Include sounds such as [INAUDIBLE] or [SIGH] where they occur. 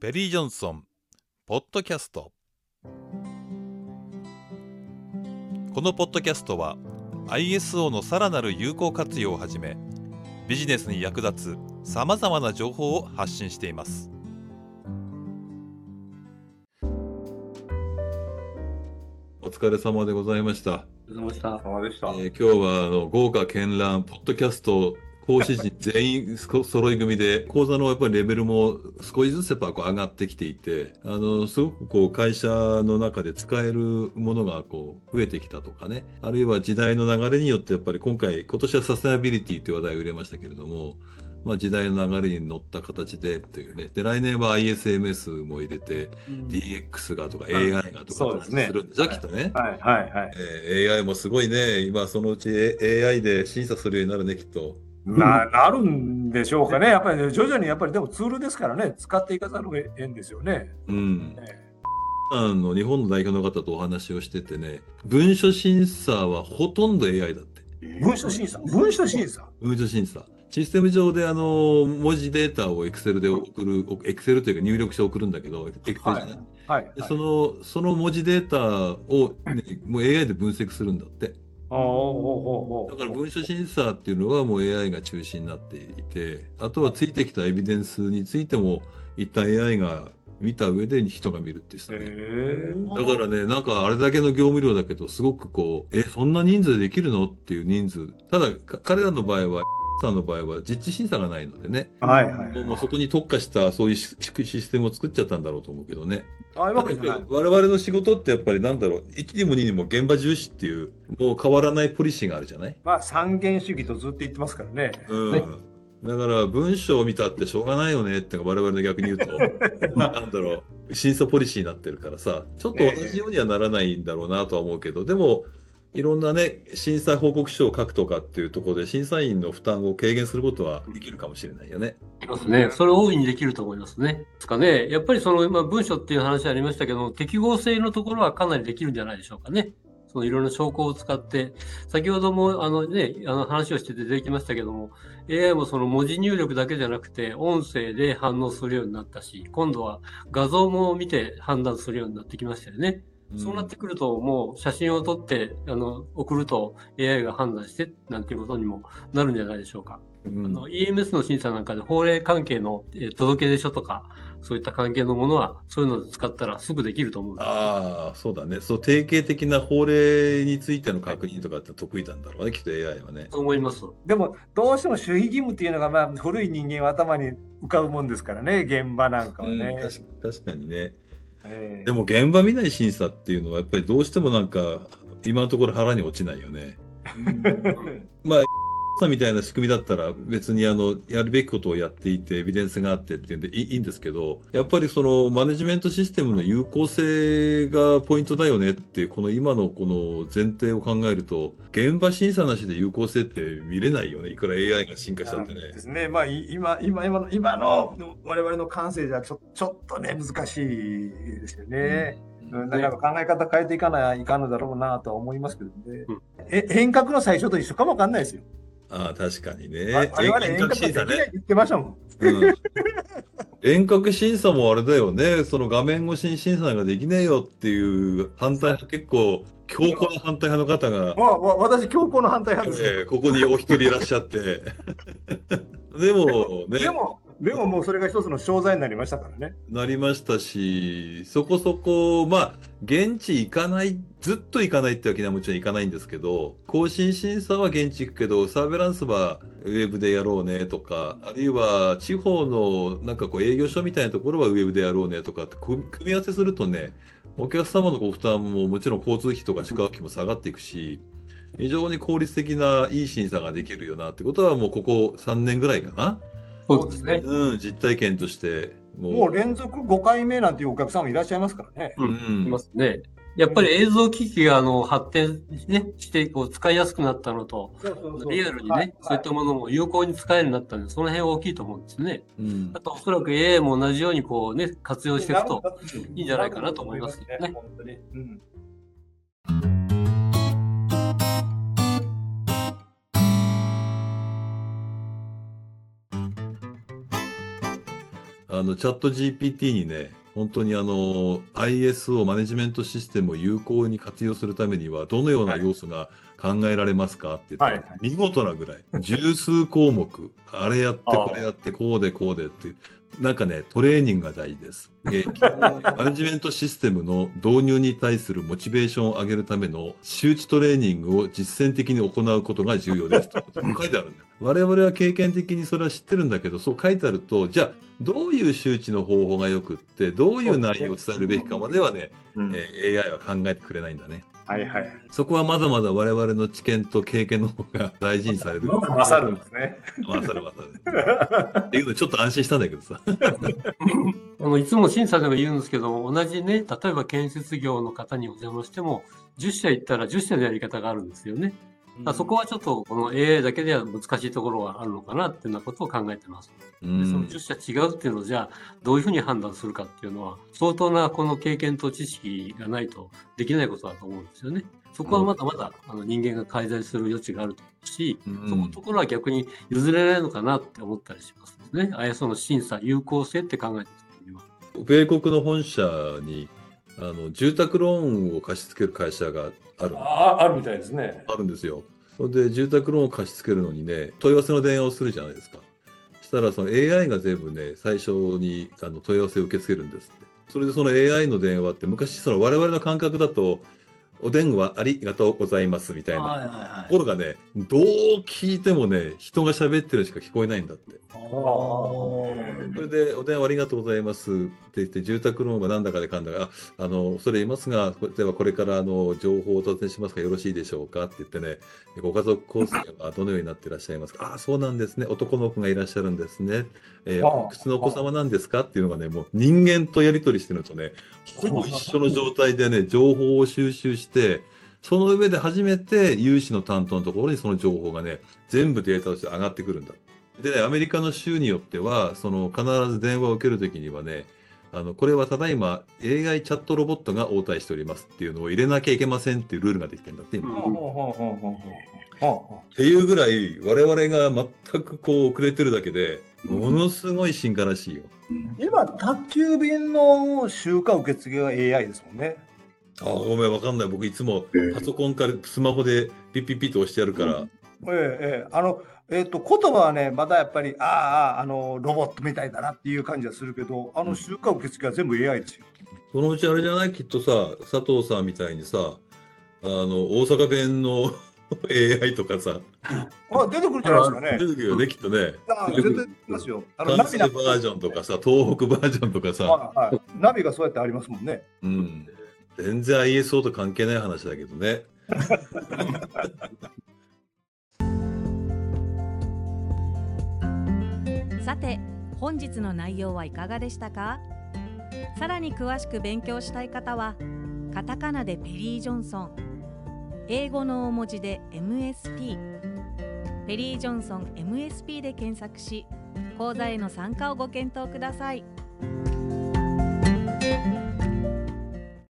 ペリー・ジョンソンポッドキャストこのポッドキャストは ISO のさらなる有効活用をはじめビジネスに役立つさまざまな情報を発信していますお疲れ様でございました。お疲れ様でした。様でした。えー今日はあの豪華絢爛ポッドキャスト講師陣全員そ揃い組で講座のやっぱりレベルも少しずつやっぱこう上がってきていてあのすごくこう会社の中で使えるものがこう増えてきたとかねあるいは時代の流れによってやっぱり今回今年はサステナビリティという話題を入れましたけれどもまあ、時代の流れに乗った形でというね。で、来年は ISMS も入れて、DX がとか AI がとかするんでじゃあきっとね。はいはいはい。えー AI もすごいね、今そのうち AI で審査するようになるね、きっと。ななるんでしょうかね。やっぱり徐々にやっぱりでもツールですからね、使っていかざるを得んですよね。うん。えあの日本の代表の方とお話をしててね、文書審査はほとんど AI だって。文書審査、文書審査？文書審査。システム上であの文字データを Excel で送る、Excel というか入力して送るんだけど、Excel じゃない。はい。でそのその文字データを、ね、もう AI で分析するんだって。だから文書審査っていうのはもう AI が中心になっていて、あとはついてきたエビデンスについても、一旦 AI が見た上で人が見るっていうさ、ね。へだからね、なんかあれだけの業務量だけど、すごくこう、え、そんな人数でできるの？っていう人数。ただ、か彼らの場合は、さんの場合は実地審査がないのでね、はいはいもうもうそこに特化したそういうシシステムを作っちゃったんだろうと思うけどね。ああいうわけじゃない。我々の仕事ってやっぱりなんだろう、1にも2にも現場重視っていう、もう変わらないポリシーがあるじゃない？まあ三元主義とずっと言ってますからね。うんねだから文章を見たってしょうがないよねって我々の逆に言うと [LAUGHS] なんだろう審査ポリシーになってるからさちょっと同じようにはならないんだろうなとは思うけど、でもいろんなね審査報告書を書くとかっていうところで審査員の負担を軽減することはできるかもしれないよね。できますね。それ大いにできると思いますね。ですかね。やっぱりその今文書っていう話ありましたけど、適合性のところはかなりできるんじゃないでしょうかね。そのいろんな証拠を使って、先ほどもあのね、あの話をして出てきましたけども、AI もその文字入力だけじゃなくて、音声で反応するようになったし、今度は画像も見て判断するようになってきましたよね。そうなってくると、もう写真を撮って、あの、送ると AI が判断して、なんていうことにもなるんじゃないでしょうか。うんあの EMS の審査なんかで法令関係の、えー届け出書とか、そういった関係のものは、そういうので使ったらすぐできると思うんです。ああそうだねそう定型的な法令についての確認とかって得意なんだろうねきっと AI はね。そう思います。でもどうしても守秘義務っていうのがまあ古い人間は頭に浮かぶもんですからね、現場なんかはうんね。確か確かにね。ええでも現場見ない審査っていうのはやっぱりどうしてもなんか今のところ腹に落ちないよね。まあさんみたいな仕組みだったら別にあのやるべきことをやっていてエビデンスがあってっていうんでいいいいんですけどやっぱりそのマネジメントシステムの有効性がポイントだよねっていうこの今のこの前提を考えると現場審査なしで有効性って見れないよねいくら AI が進化したってねで。すね。まあい今今今の今の我々の感性じゃちょちょっとね難しいですよね。うん、だから考え方変えていかないかんのだろうなとは思いますけどね。うんえ遠隔の最初と一緒かもわかんないですよ。ああ確かにね。我々遠遠隔できないって隔審査ね。言ってましたもん。うん遠隔審査もあれだよね、その画面越しに審査ができねえよっていう反対派、結構強硬な反対派の方が、まあ、わ私強硬の反対派ですよ。えーここにお一人いらっしゃって、[LAUGHS] でもね、でもでももうそれが一つの商材になりましたからね。なりましたし、そこそこ、まあ、現地行かない、ずっと行かないってわけにはもちろん行かないんですけど、更新審査は現地行くけど、サーベランスはウェブでやろうねとか、あるいは地方のなんかこう営業所みたいなところはウェブでやろうねとかって組み合わせするとね、お客様のご負担ももちろん交通費とか宿泊費も下がっていくし、非常に効率的ないい審査ができるよなってことはもうここ3年ぐらいかな。そうですね。うん、実体験としてもう。もう連続5回目なんていうお客さんもいらっしゃいますからね。ううんん。いますね。やっぱり映像機器があの発展、ね、してこう使いやすくなったのと、リアルにね、はいそういったものも有効に使えるようになったんで、その辺は大きいと思うんですね。うんあとおそらく AI も同じようにこうね、活用していくと、いいんじゃないかなと思いますね本当にうんあの、チャット GPT にね、本当にあの、ISO マネジメントシステムを有効に活用するためには、どのような要素が考えられますかって言ったら、はいはい見事なぐらい、十数項目、[LAUGHS] あれやって、これやって、こうで、こうでって、なんかね、トレーニングが大事です。[LAUGHS] えーマネジメントシステムの導入に対するモチベーションを上げるための周知トレーニングを実践的に行うことが重要です。と書いてあるんだよ。我々は経験的にそれは知ってるんだけど、そう書いてあると、じゃあ、どういう周知の方法がよくって、どういう内容を伝えるべきかまではね、うんえー AI は考えてくれないんだね。はいはい。そこはまだまだ我々の知見と経験の方が大事にされる。勝るんですね。勝る勝る。っていうのちょっと安心したんだけどさ。あのいつも審査でも言うんですけど、同じね、例えば建設業の方にお邪魔しても、10社行ったら10社のやり方があるんですよね。だからそこはちょっとこの AI だけでは難しいところがあるのかなっていうようなことを考えてます。うでそのん10社違うっていうのをじゃあどういうふうに判断するかっていうのは相当なこの経験と知識がないとできないことだと思うんですよね。そこはまだまだあの人間が介在する余地があると思うし、うんそこのところは逆に譲れないのかなって思ったりしますね。ISO の審査、有効性って考えた時には。米国の本社にあの住宅ローンを貸し付ける会社があるああるみたいですね。あるんですよ。それで住宅ローンを貸し付けるのにね、問い合わせの電話をするじゃないですか。そしたらその AI が全部ね、最初にあの問い合わせを受け付けるんですって。それでその AI の電話って昔その我々の感覚だと、お電話ありがとうございますみたいな。はいはいはところがね、どう聞いてもね、人が喋ってるしか聞こえないんだって。それで、お電話ありがとうございますって言って、住宅ローンがなんだかでかんだか、ああの、恐れ入りますが、ではこれからあの情報をお尋ねしますがよろしいでしょうか？って言ってね、ご家族構成はどのようになっていらっしゃいますか？ああ、そうなんですね。男の子がいらっしゃるんですね。えー、ああおいくつのお子様なんですか？っていうのがね、もう人間とやり取りしてるのとね、ほぼ一緒の状態でね、情報を収集して、その上で初めて有志の担当のところにその情報がね、全部データとして上がってくるんだ。でね、アメリカの州によっては、その必ず電話を受けるときにはね、あの、これはただいま AI チャットロボットが応対しておりますっていうのを入れなきゃいけませんっていうルールができてるんだって、今。うんほうほうほうほうほうほうっていうぐらい、我々が全くこう遅れてるだけで、ものすごい進化らしいよ。今、宅急便の集荷受付は AI ですもんね。ああ、ごめん、わかんない。僕いつもパソコンからスマホでピッピッピッと押してやるから、ええええ、あの、えっ、と、言葉はね、まだやっぱり、あああの、ロボットみたいだなっていう感じはするけど、あの、集荷受付は全部 AI ですよ。そのうちあれじゃない？きっとさ、佐藤さんみたいにさ、あの、大阪弁の [LAUGHS] AI とかさ、[LAUGHS] あ、出てくるんじゃないですかね出。てくるよね、きっとね。あ出てきますよ。あの、ナビなんージョンとかさ、東北バージョンとかさ、はいはいナビがそうやってありますもんね。うん。全然 ISO と関係ない話だけどね。[LAUGHS] さて本日の内容はいかがでしたか？さらに詳しく勉強したい方はカタカナでペリー・ジョンソン英語の大文字で MSP ペリー・ジョンソン MSP で検索し講座への参加をご検討ください。